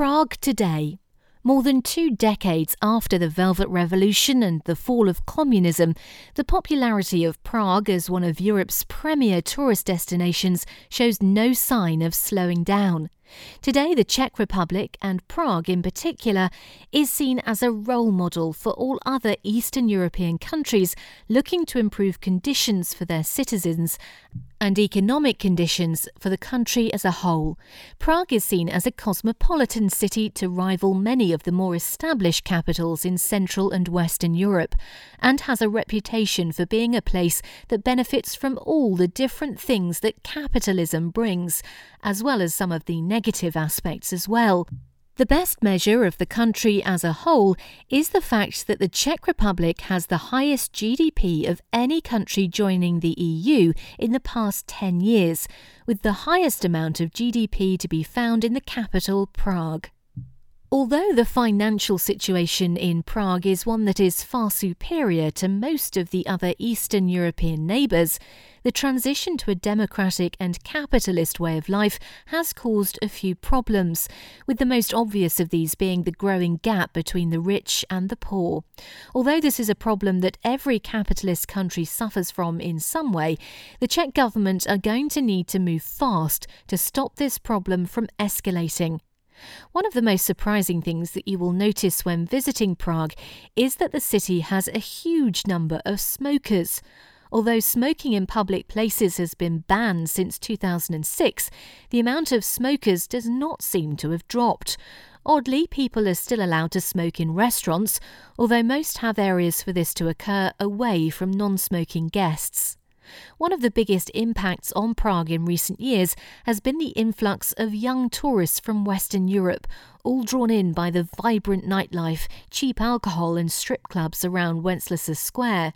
Prague today. More than two decades after the Velvet Revolution and the fall of communism, the popularity of Prague as one of Europe's premier tourist destinations shows no sign of slowing down. Today, the Czech Republic, and Prague in particular, is seen as a role model for all other Eastern European countries looking to improve conditions for their citizens and economic conditions for the country as a whole. Prague is seen as a cosmopolitan city to rival many of the more established capitals in Central and Western Europe, and has a reputation for being a place that benefits from all the different things that capitalism brings, as well as some of the negative aspects as well. The best measure of the country as a whole is the fact that the Czech Republic has the highest GDP of any country joining the EU in the past 10 years, with the highest amount of GDP to be found in the capital, Prague. Although the financial situation in Prague is one that is far superior to most of the other Eastern European neighbours, the transition to a democratic and capitalist way of life has caused a few problems, with the most obvious of these being the growing gap between the rich and the poor. Although this is a problem that every capitalist country suffers from in some way, the Czech government are going to need to move fast to stop this problem from escalating. One of the most surprising things that you will notice when visiting Prague is that the city has a huge number of smokers. Although smoking in public places has been banned since 2006, the amount of smokers does not seem to have dropped. Oddly, people are still allowed to smoke in restaurants, although most have areas for this to occur away from non smoking guests. One of the biggest impacts on Prague in recent years has been the influx of young tourists from Western Europe, all drawn in by the vibrant nightlife, cheap alcohol, and strip clubs around Wenceslas Square.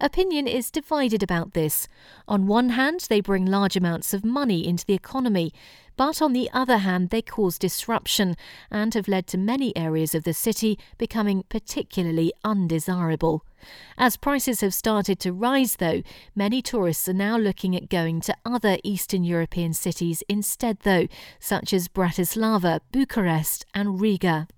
Opinion is divided about this. On one hand, they bring large amounts of money into the economy, but on the other hand, they cause disruption and have led to many areas of the city becoming particularly undesirable. As prices have started to rise, though, many tourists are now looking at going to other Eastern European cities instead, though, such as Bratislava, Bucharest, and Riga.